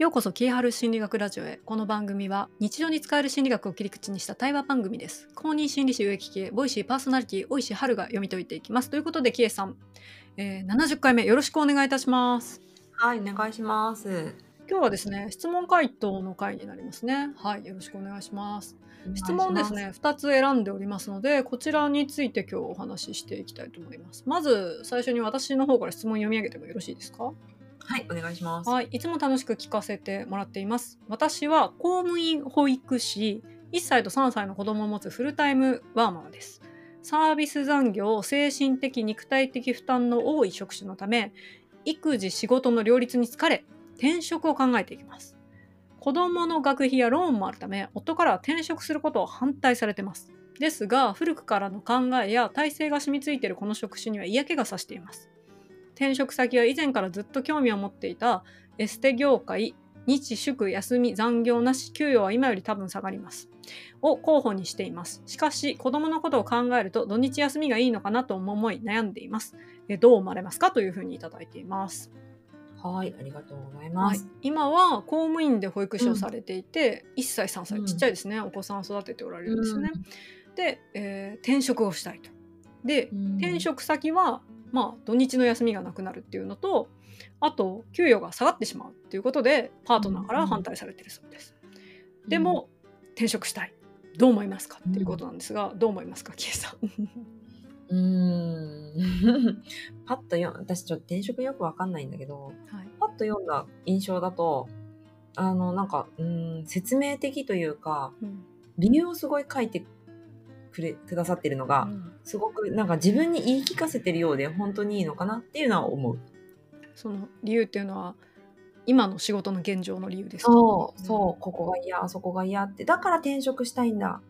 ようこそキーハル心理学ラジオへ。この番組は日常に使える心理学を切り口にした対話番組です。公認心理師有益系ボイシーパーソナリティ大石春が読み解いていきます。ということでキエさん、えー、70回目よろしくお願いいたします。はいお願いします。今日はですね質問回答の回になりますね。はいよろしくお願いします。質問ですね。2つ選んでおりますのでこちらについて今日お話ししていきたいと思います。まず最初に私の方から質問読み上げてもよろしいですか？はい、お願いします。はい、いつも楽しく聞かせてもらっています。私は公務員保育士、1歳と3歳の子供を持つフルタイムワーママです。サービス残業、精神的、肉体的負担の多い職種のため、育児、仕事の両立に疲れ、転職を考えていきます。子供の学費やローンもあるため、夫からは転職することを反対されてます。ですが、古くからの考えや体制が染みついているこの職種には嫌気がさしています。転職先は以前からずっと興味を持っていたエステ業界日祝休み残業なし給与は今より多分下がります。を候補にしています。しかし子供のことを考えると土日休みがいいのかなと思い悩んでいます。えどう思われますか？というふうにいただいています。はい、ありがとうございます、はい、今は公務員で保育士をされていて、うん、1歳。3歳ちっちゃいですね、うん、お子さんを育てておられるんですよね、うん、で、えー、転職をしたいと。で、転職先はまあ、土日の休みがなくなるっていうのとあと給与が下がってしまうっていうことでパートナーから反対されてるそうです。うん、でも、転職したい。どう思いますかっていうことなんですが、どう思いますかキエさん？うーん。パッと読私ちょっと転職よくわかんないんだけど、はい、パッと読んだ印象だとあのなんかうん説明的というか、うん、理由をすごい書いてくれくださってるのが、うん、すごくなんか自分に言い聞かせてるようで本当にいいのかなっていうのは思う。その理由っていうのは今の仕事の現状の理由ですか、そう、そう、ここが嫌、そこが嫌って。だから転職したいんだ。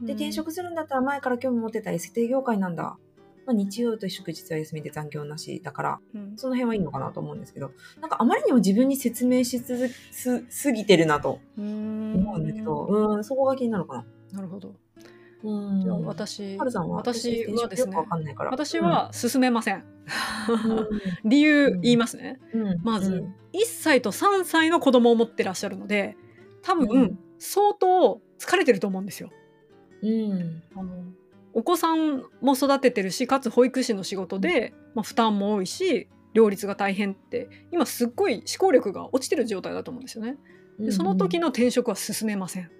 で、転職するんだったら前から興味持ってたエステ業界なんだ。まあ、日曜と祝日は休みで残業なしだから、うん、その辺はいいのかなと思うんですけど、なんかあまりにも自分に説明し続すすぎてるなと思うんだけど、うん、そこが気になるかな。なるほど。うん。私は？私はですね。私は進めません、理由言いますね、まず、1歳と3歳の子供を持ってらっしゃるので多分、相当疲れてると思うんですよ、うん、あのお子さんも育ててるしかつ保育士の仕事で、まあ、負担も多いし両立が大変って今すっごい思考力が落ちてる状態だと思うんですよね。でその時の転職は進めません。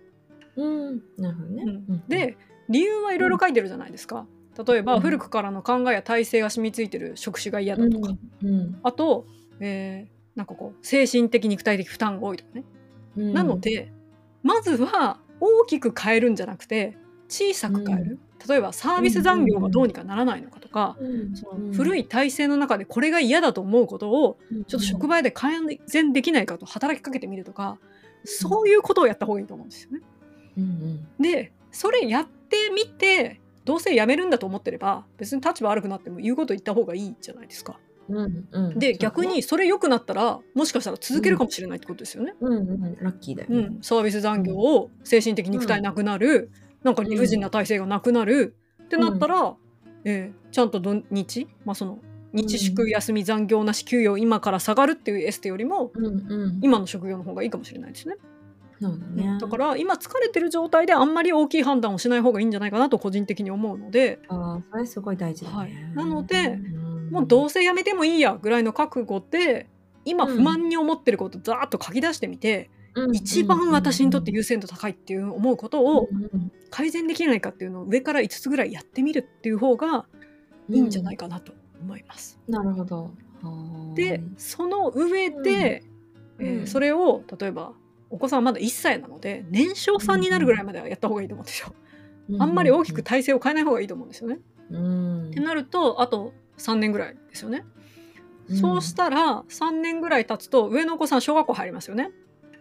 うん、なるほどね。うん、で理由はいろいろ書いてるじゃないですか。例えば、古くからの考えや体制が染みついてる職種が嫌だとか、うん。うん、あと、えー、なんかこう精神的肉体的負担が多いとかね、うん、なのでまずは大きく変えるんじゃなくて小さく変える、例えばサービス残業がどうにかならないのかとか、その古い体制の中でこれが嫌だと思うことをちょっと職場で改善できないかと働きかけてみるとかそういうことをやった方がいいと思うん。ですよね。うんうん、でそれやってみてどうせ辞めるんだと思ってれば別に立場悪くなっても言うこと言った方がいいじゃないですか。うんうん、で逆にそれ良くなったらもしかしたら続けるかもしれないってことですよね。うんうんうん、ラッキーだよ、ね、うん、サービス残業を精神的肉体なくなる、うん、なんか理不尽な体制がなくなる、ってなったら、うん、えー、ちゃんと土日、まあ、その日祝休み残業なし給与今から下がるっていうエステよりも、うんうん、今の職業の方がいいかもしれないですね。そうだね、だから今疲れてる状態であんまり大きい判断をしない方がいいんじゃないかなと個人的に思うので。あそれすごい大事だ、ね、はい、なので、もうどうせやめてもいいやぐらいの覚悟で今不満に思ってることざーっと書き出してみて、うん、一番私にとって優先度高いっていう思うことを改善できないかっていうのを上から5つぐらいやってみるっていう方がいいんじゃないかなと思います。なるほど。でその上で、うん、えー、それを例えばお子さんはまだ1歳なので年少さんになるぐらいまではやった方がいいと思うんですよ。あんまり大きく体制を変えない方がいいと思うんですよね。うん、ってなるとあと3年ぐらいですよね。うん、そうしたら3年ぐらい経つと上のお子さん小学校入りますよね。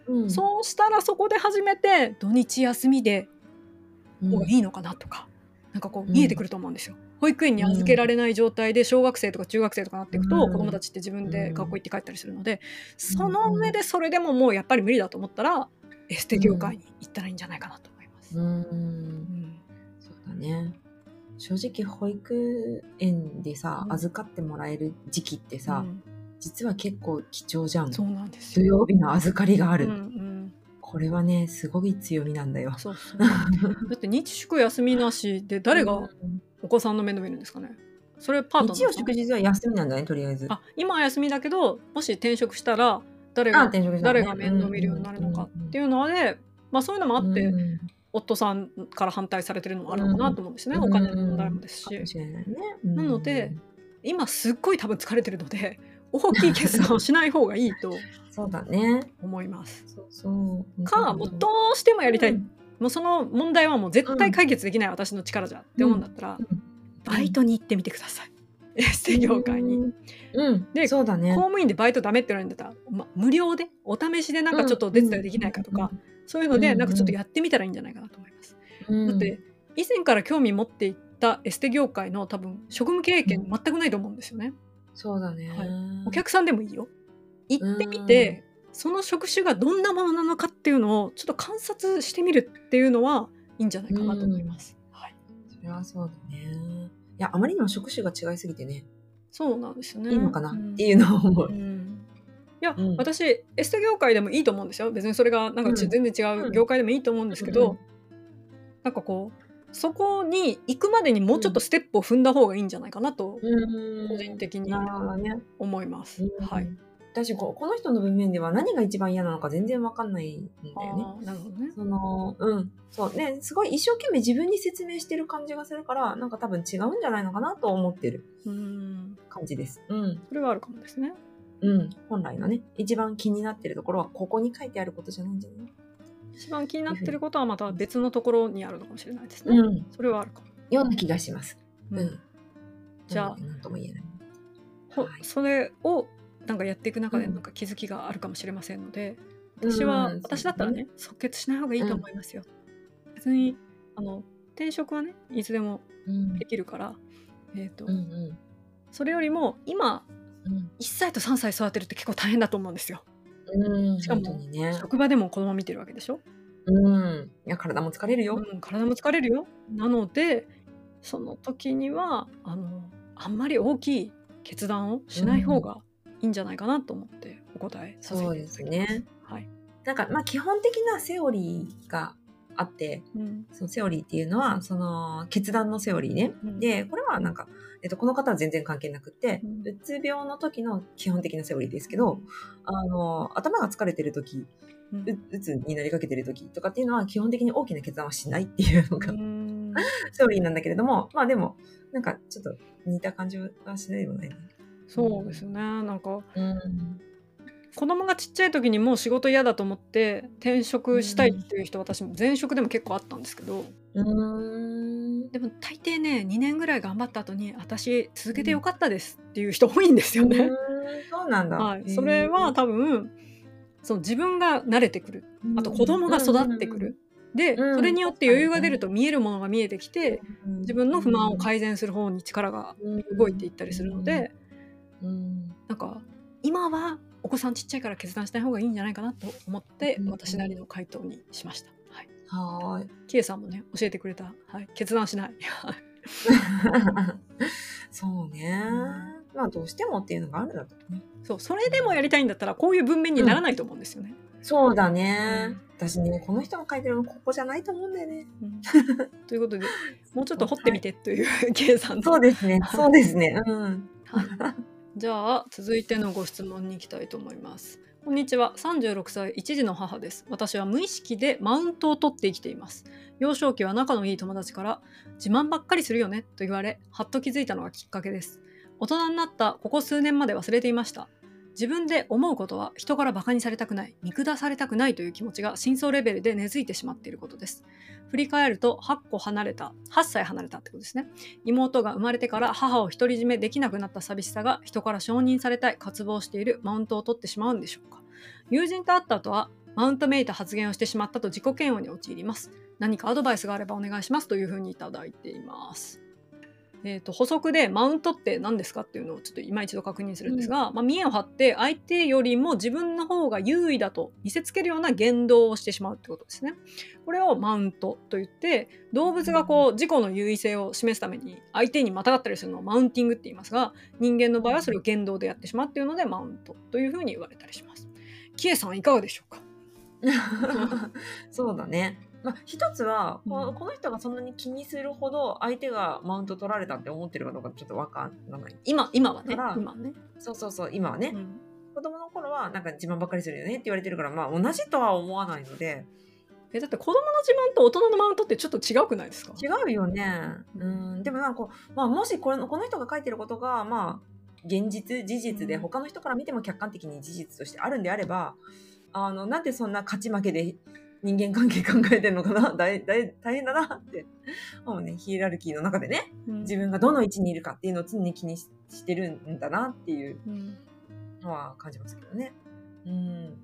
うん、そうしたらそこで初めて土日休みで方がいいのかなとか、なんかこう見えてくると思うんですよ。保育園に預けられない状態で小学生とか中学生とかなっていくと、子どもたちって自分で学校行って帰ったりするので、その上でそれでももうやっぱり無理だと思ったらエステ業界に行ったらいいんじゃないかなと思います。うん、うん、そうだね。正直保育園でさ、預かってもらえる時期ってさ、実は結構貴重じゃん。そうなんです土曜日の預かりがある。うんうん。これはね、すごい強みなんだよ。そうそう。だって日祝休みなしで誰がうんお子さんの面倒見るんですかね。それパートナー一応祝日は休みなんだね、とりあえず。あ今は休みだけどもし転職したら誰あがね。誰が面倒見るようになるのかっていうので、まあ、そういうのもあって、うん夫さんから反対されてるのもあるのかなと思うんですね、うん。お金の問題もですし、かもしれなので今すっごい多分疲れてるので大きい決断をしない方がいいと そうだね。思います。そうそう。かもうどうしてもやりたい、うんもうその問題はもう絶対解決できない私の力じゃって思うんだったら、うんバイトに行ってみてください。エステ業界に。。うん。でそうだね。公務員でバイトダメって言われるんだったら、ま、無料でお試しでなんかちょっとお手伝いできないかとか、そういうのでうんなんかちょっとやってみたらいいんじゃないかなと思います。うん、だって以前から興味持っていたエステ業界の多分職務経験全くないと思うんですよね。そうだね。はいお客さんでもいいよ。行ってみて、その職種がどんなものなのかっていうのをちょっと観察してみるっていうのはいいんじゃないかなと思います。はい、それはそうだね。いや、あまりにも職種が違いすぎてね、そうなんですよね。いいのかなうんっていうのを思うう。んいや、うん私エステ業界でもいいと思うんですよ別にそれがなんかちうん全然違う業界でもいいと思うんですけど、うんなんかこうそこに行くまでにもうちょっとステップを踏んだ方がいいんじゃないかなとうん個人的に。思います。うんはい。私こ、この人の文面では何が一番嫌なのか全然わかんないんだよね。なるほどね。その、うん。そうね、すごい一生懸命自分に説明してる感じがするから、なんか多分違うんじゃないのかなと思ってるうん感じです。うん。それはあるかもですね。うん。本来のね、一番気になってるところは、ここに書いてあることじゃないんじゃない？一番気になってることはまた別のところにあるのかもしれないですね。うん。それはあるかも。ような気がします。ううんん。じゃあなんとも言えない。ほはいそれをなんかやっていく中でうんなんか気づきがあるかもしれませんので、うん私は、そう私だったらね即決しない方がいいと思いますよ。別にあの転職はねいつでもうんできるから、えーとうんうんそれよりも今うん1歳と3歳育てるって結構大変だと思うんですよ。うん、しかもね。職場でも子供見てるわけでしょ？うん。いや、体も疲れるよ。うん、体も疲れるよ。なのでその時にはあのあんまり大きい決断をしない方がいいんじゃないかなと思ってお答えさせていただきます。そうですね。はい。なんか、まあ、基本的なセオリーがあって、うんそのセオリーっていうのは、その、決断のセオリーね。うんで、これはなんか、えっと、この方は全然関係なくって、うんうつ病の時の基本的なセオリーですけど、あの、頭が疲れてる時、うつになりかけてる時とかっていうのは基本的に大きな決断はしないっていうのがうん セオリーなんだけれども、まあでも、なんかちょっと似た感じはしないでもないね。そうですねなんかうん。子供がちっちゃい時にもう仕事嫌だと思って転職したいっていう人、私も前職でも結構あったんですけどうーん。でも大抵ね2年ぐらい頑張った後に私続けてよかったですっていう人多いんですよね。うーんそうなんだ。はい、それは多分その自分が慣れてくるあと子供が育ってくる。で、うんそれによって余裕が出ると見えるものが見えてきてうん。自分の不満を改善する方に力が動いていったりするので、うん。なんか今はお子さんちっちゃいから決断しない方がいいんじゃないかなと思ってうん私なりの回答にしました。はい。キエさんもね教えてくれた、はい、決断しない。そうね。まあどうしてもっていうのがあるだろうね。そうそれでもやりたいんだったらこういう文面にならないと思うんですよね。そうだね。私ね、この人が書いてるのここじゃないと思うんだよね。うんということでもうちょっと掘ってみてというキエさんのそうですね。そうですね。うん。じゃあ続いてのご質問に行きたいと思います。こんにちは。36歳一児の母です。私は無意識でマウントを取って生きています。幼少期は仲のいい友達から自慢ばっかりするよねと言われ、はっと気づいたのがきっかけです。大人になったここ数年まで忘れていました。自分で思うことは人からバカにされたくない、見下されたくないという気持ちが深層レベルで根付いてしまっていることです。振り返ると8個離れた、8歳離れたってことですね。妹が生まれてから母を独り占めできなくなった寂しさが人から承認されたい渇望しているマウントを取ってしまうんでしょうか友人と会った後はマウントめいた発言をしてしまったと自己嫌悪に陥ります何かアドバイスがあればお願いしますというふうにいただいていますえー、と補足でマウントって何ですかっていうのをちょっと今一度確認するんですが、まあ、見栄を張って相手よりも自分の方が優位だと見せつけるような言動をしてしまうってことですね。これをマウントと言って動物がこう自己の優位性を示すために相手にまたがったりするのをマウンティングって言いますが人間の場合はそれを言動でやってしまうっていうのでマウントというふうに言われたりします。キエさんいかがでしょうか？そうだね。まあ、一つはこの、この人がそんなに気にするほど相手がマウント取られたって思ってるかどうかちょっと分からない。今今はね。今ね。そうそうそう今はね、うん、子供の頃はなんか自慢ばっかりするよねって言われてるからまあ同じとは思わないので。えだって子供の自慢と大人のマウントってちょっと違うくないですか？違うよね。うん。でもなんか、まあ、もしこれこの人が書いてることがまあ現実事実で他の人から見ても客観的に事実としてあるんであればあのなんでそんな勝ち負けで人間関係考えてるのかな？大大大変だなって。もうねヒエラルキーの中でね、うん、自分がどの位置にいるかっていうのを常に気にしてるんだなっていうのは感じますけどね。うん、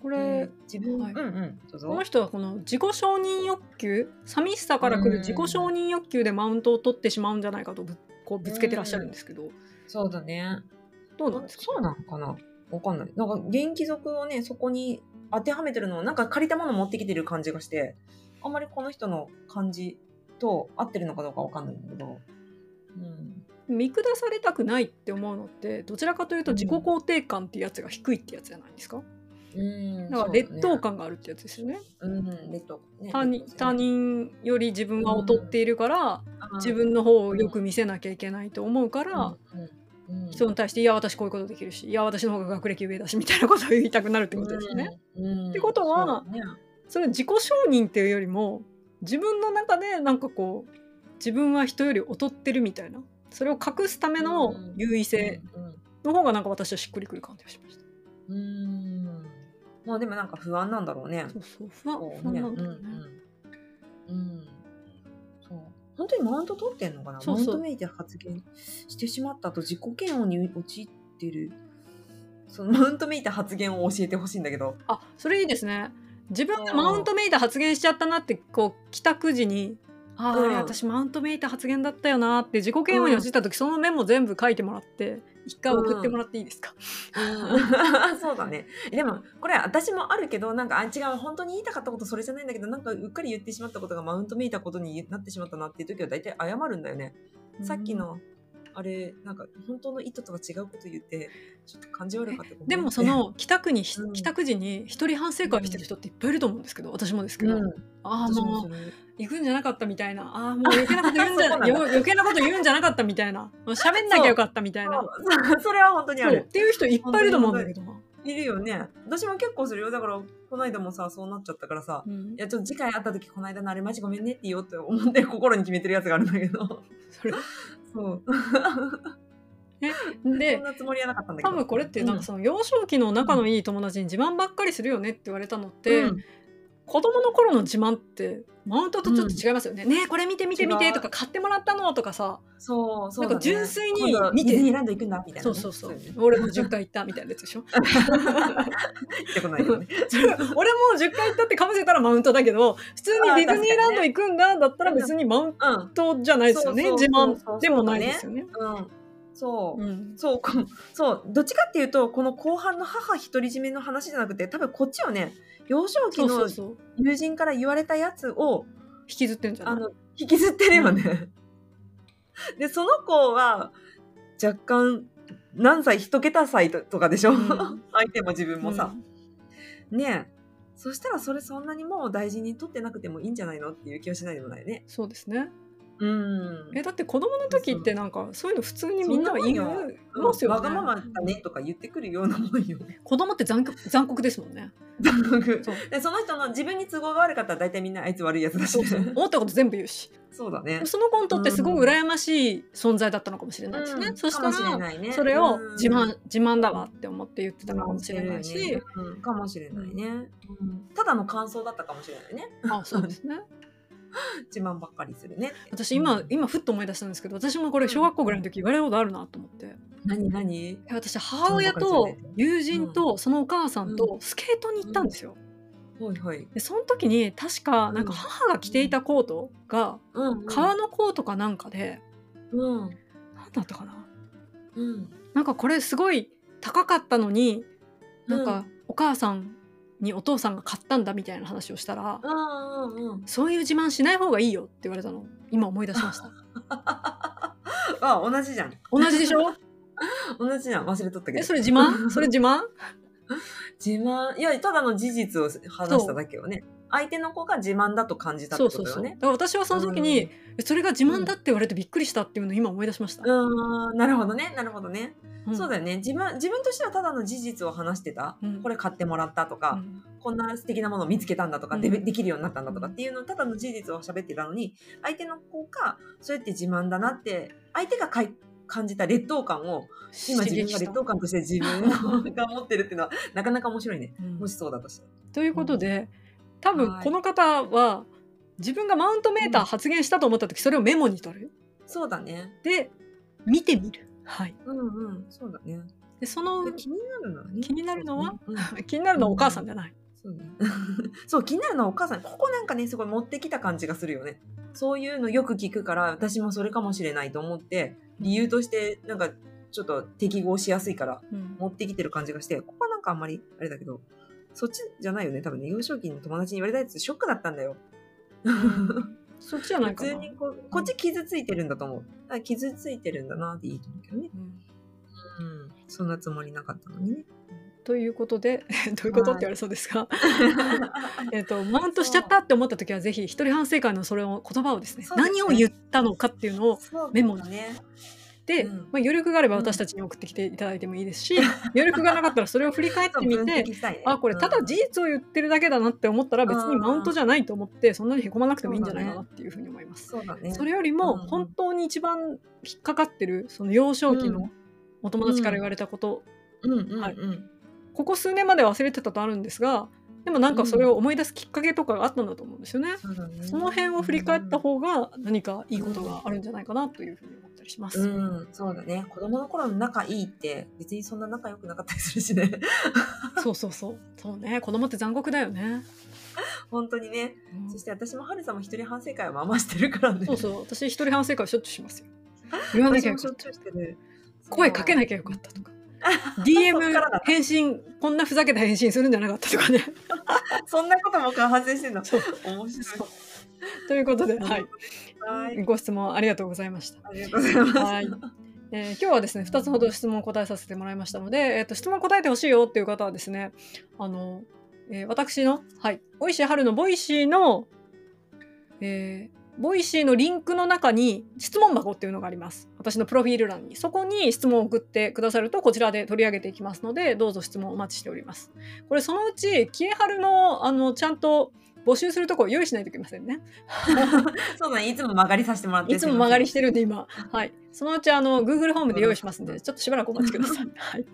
これ、自分、はい、うんうん。この人はこの自己承認欲求？寂しさからくる自己承認欲求でマウントを取ってしまうんじゃないかとぶこうぶつけてらっしゃるんですけど、そうだね。どうなんですか？そうなのかな？わかんない。なんか元気族をねそこに当てはめてるのをなんか借りたもの持ってきてる感じがしてあんまりこの人の感じと合ってるのかどうかわかんないんだけど、うん、見下されたくないって思うのってどちらかというと自己肯定感っていうやつが低いってやつじゃないですか、うん、だから劣等感があるってやつですよね。うん、劣等。ね、他人、他人より自分は劣っているから、うん、自分の方をよく見せなきゃいけないと思うから、うん人に対して「いや私こういうことできるしいや私の方が学歴上だし」みたいなことを言いたくなるってことですよね。ってことはそれ自己承認っていうよりも自分の中でなんかこう自分は人より劣ってるみたいなそれを隠すための優位性の方がなんか私はしっくりくる感じがしました。うんまあでもなんか不安なんだろうね。そうそう不安不安なんだろうね。うん、うん本当にマウント取ってんのかな？そうそう。マウントめいて発言してしまったと自己嫌悪に陥ってる。そのマウントめいた発言を教えてほしいんだけど。あそれいいですね。自分がマウントめいた発言しちゃったなってこう帰宅時にああ、うん、私マウントめいた発言だったよなって自己嫌悪に陥った時、うん、そのメモ全部書いてもらって一回送ってもらっていいですか、うん、そうだね。でもこれ私もあるけどなんかあ違う本当に言いたかったことそれじゃないんだけどなんかうっかり言ってしまったことがマウントめいたことになってしまったなっていう時は大体謝るんだよね、さっきのあれなんか本当の意図とは違うこと言ってちょっと感じ悪かったでもその帰宅に、うん、帰宅時に一人反省会してる人っていっぱいいると思うんですけど、私もですけど、うん、ああもう行くんじゃなかったみたいな。ああもう余計なこと言うんじゃ 余計なこと言うんじゃなかったみたいな。喋んなきゃよかったみたいな。それは本当にある。っていう人いっぱいいると思うんだけどいるよね。私も結構するよ。だからこの間もさそうなっちゃったからさ、うん、いやちょっと次回会った時この間のあれマジごめんねって言おうって思って心に決めてるやつがあるんだけど。それ？そう。で多分これってなんかその幼少期の仲のいい友達に自慢ばっかりするよねって言われたのって、うん、子供の頃の自慢ってマウントとちょっと違いますよね。うん、ねえこれ見て見て見てとか買ってもらったのとかさ。そう。そう、ね、なんか純粋に見て。ディズニーランド行くんだみたいな、ね、そうそうそう。俺も10回行ったみたいなやつでしょ。ね。俺も10回行ったってかぶせたらマウントだけど普通にディズニーランド行くんだだったら別にマウントじゃないですよね、自慢。でもないですよね。うんそう、うん、そうそうどっちかっていうとこの後半の母独り占めの話じゃなくて多分こっちをね幼少期の友人から言われたやつを引きずってるんじゃない？あの引きずってるよね。うん、でその子は若干何歳？一桁歳とかでしょ、うん、相手も自分もさ。ねえ。そしたらそれそんなにもう大事に取ってなくてもいいんじゃないの？っていう気はしないでもないね。そうですね。うん、えだって子供の時ってなんかそういうの普通にみんなは言いますよね。わがままだねとか言ってくるようなもんよ。子供って残酷残酷ですもんね。残酷。そでその人の自分に都合が悪かったら大体みんなあいつ悪いやつだし、ね、思ったこと全部言うし。そうだね。その子にとってすごく羨ましい存在だったのかもしれないですね。うん、そしたら、ね、それを自慢、自慢だわって思って言ってたのかもしれないし。うん、かもしれないね、うん。ただの感想だったかもしれないね。あそうですね。自慢ばっかりするね。私今、うん、今ふっと思い出したんですけど私もこれ小学校ぐらいの時言われることあるなと思って、何何？私母親と友人とそのお母さんとスケートに行ったんですよ、はいはい、でその時に確かなんか母が着ていたコートが、革のコートかなんかでうん。何だったかな？うん。なんかこれすごい高かったのになんうかお母さんにお父さんが買ったんだみたいな話をしたら、うんうんうん。そういう自慢しない方がいいよって言われたのを今思い出しました あ、同じじゃん。同じでしょ？同じじゃん。忘れとったけど。えそれ自慢？それ自慢？自慢？いや、ただの事実を話しただけよね。相手の子が自慢だと感じたってそうそうそうだことよね。から私はその時に、えそれが自慢だって言われてびっくりしたっていうのを今思い出しました、うん、んなるほどね。なるほどね。んそうだよね。自分、自分としてはただの事実を話してた。うんこれ買ってもらったとか、うんこんな素敵なものを見つけたんだとか、でうんできるようになったんだとかっていうのをただの事実を喋ってたのに、相手の子がそうやって自慢だなって、相手がかい感じた劣等感を、今自分が劣等感として自分 が持ってるっていうのは、なかなか面白いね。うんもしそうだとしたら。ということで多分はい。この方は自分がマウントメーター発言したと思った時それをメモに取る。そうだね。で見てみる。はい。うんうん、そうだね。でそので気になるのはね。気になるのは？気になるのはお母さんじゃない、うん、そうね。そう、気になるのはお母さん。ここなんかね、すごい持ってきた感じがするよね。そういうのよく聞くから、私もそれかもしれないと思って、理由として、なんか、ちょっと適合しやすいから、うん。持ってきてる感じがして、ここはなんかあんまり、あれだけど、そっちじゃないよね。多分ね、幼少期の友達に言われたやつ、ショックだったんだよ。そっちじゃない普かな通にここっち傷ついてるんだと思う。あ傷ついてるんだなっていいと思うけどね。うんうん。そんなつもりなかったのにね。ということで どういうことって言われそうですが、えっとマウントしちゃったって思った時はぜひ一人反省会のそれを言葉をですねすね何を言ったのかっていうのをメモにだね。で、うん。まあ、余力があれば私たちに送ってきていただいてもいいですし、余力がなかったらそれを振り返ってみてねあこれただうん。事実を言ってるだけだなって思ったら別にマウントじゃないと思ってそんなにへこまなくてもいいんじゃないかなっていうふうに思います。そね。それよりもうん。うん本当に一番引っかかってるその幼少期のお友達から言われたこと、うんうんうん。はい。ここ数年まで忘れてたとあるんですがでもなんかそれを思い出すきっかけとかがあったんだと思うんですよね。そうだねその辺を振り返った方が何かいいことがあるんじゃないかなというふうにりします。うん、そうだね。子供の頃の仲いいって別にそんな仲良くなかったりするしね。そうそうそう。そうね。子供って残酷だよね。本当にね。うんそして私も春さんも一人反省会をまあまあしてるからね。そうそう。私一人反省会しょっちゅうしますよ。言わなきゃよかっ。た。声かけなきゃよかったとか。DM 返信、こんなふざけた返信するんじゃなかったとかね。そんなことも反省してんの？面白い。ということで、はい。はい。ご質問ありがとうございました。ありがとうございます。はい。えー今日はですね2つほど質問を答えさせてもらいましたので、えー、と質問答えてほしいよっていう方はですねあの、えー私の、はい、ボイシー春のボイシーの、えー Voicy のリンクの中に質問箱っていうのがあります。私のプロフィール欄に。そこに質問を送ってくださるとこちらで取り上げていきますので、どうぞ質問お待ちしております。これそのうち、キエハルの、あの、ちゃんと募集するところ用意しないといけませんね。そうだね。いつも間借りさせてもらって。いつも間借りしててるんで今、はい、そのうちあの Google ホームで用意しますんでちょっとしばらくお待ちください。はい、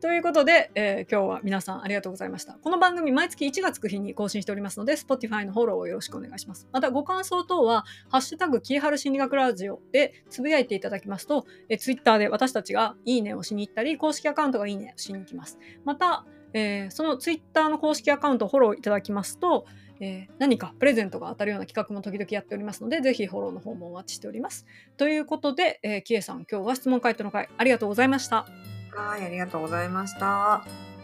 ということで、えー今日は皆さんありがとうございました。この番組毎月1月9日に更新しておりますので Spotify のフォローをよろしくお願いします。またご感想等は「ハッシュタグキエハル心理学ラジオ」でつぶやいていただきますと、えー、Twitter で私たちがいいねをしに行ったり公式アカウントがいいねをしに行きます。またえーそのツイッターの公式アカウントをフォローいただきますと、えー何かプレゼントが当たるような企画も時々やっておりますので、ぜひフォローの方もお待ちしております。ということで、えー、キエさん、今日は質問回答の回ありがとうございました。はい、ありがとうございました。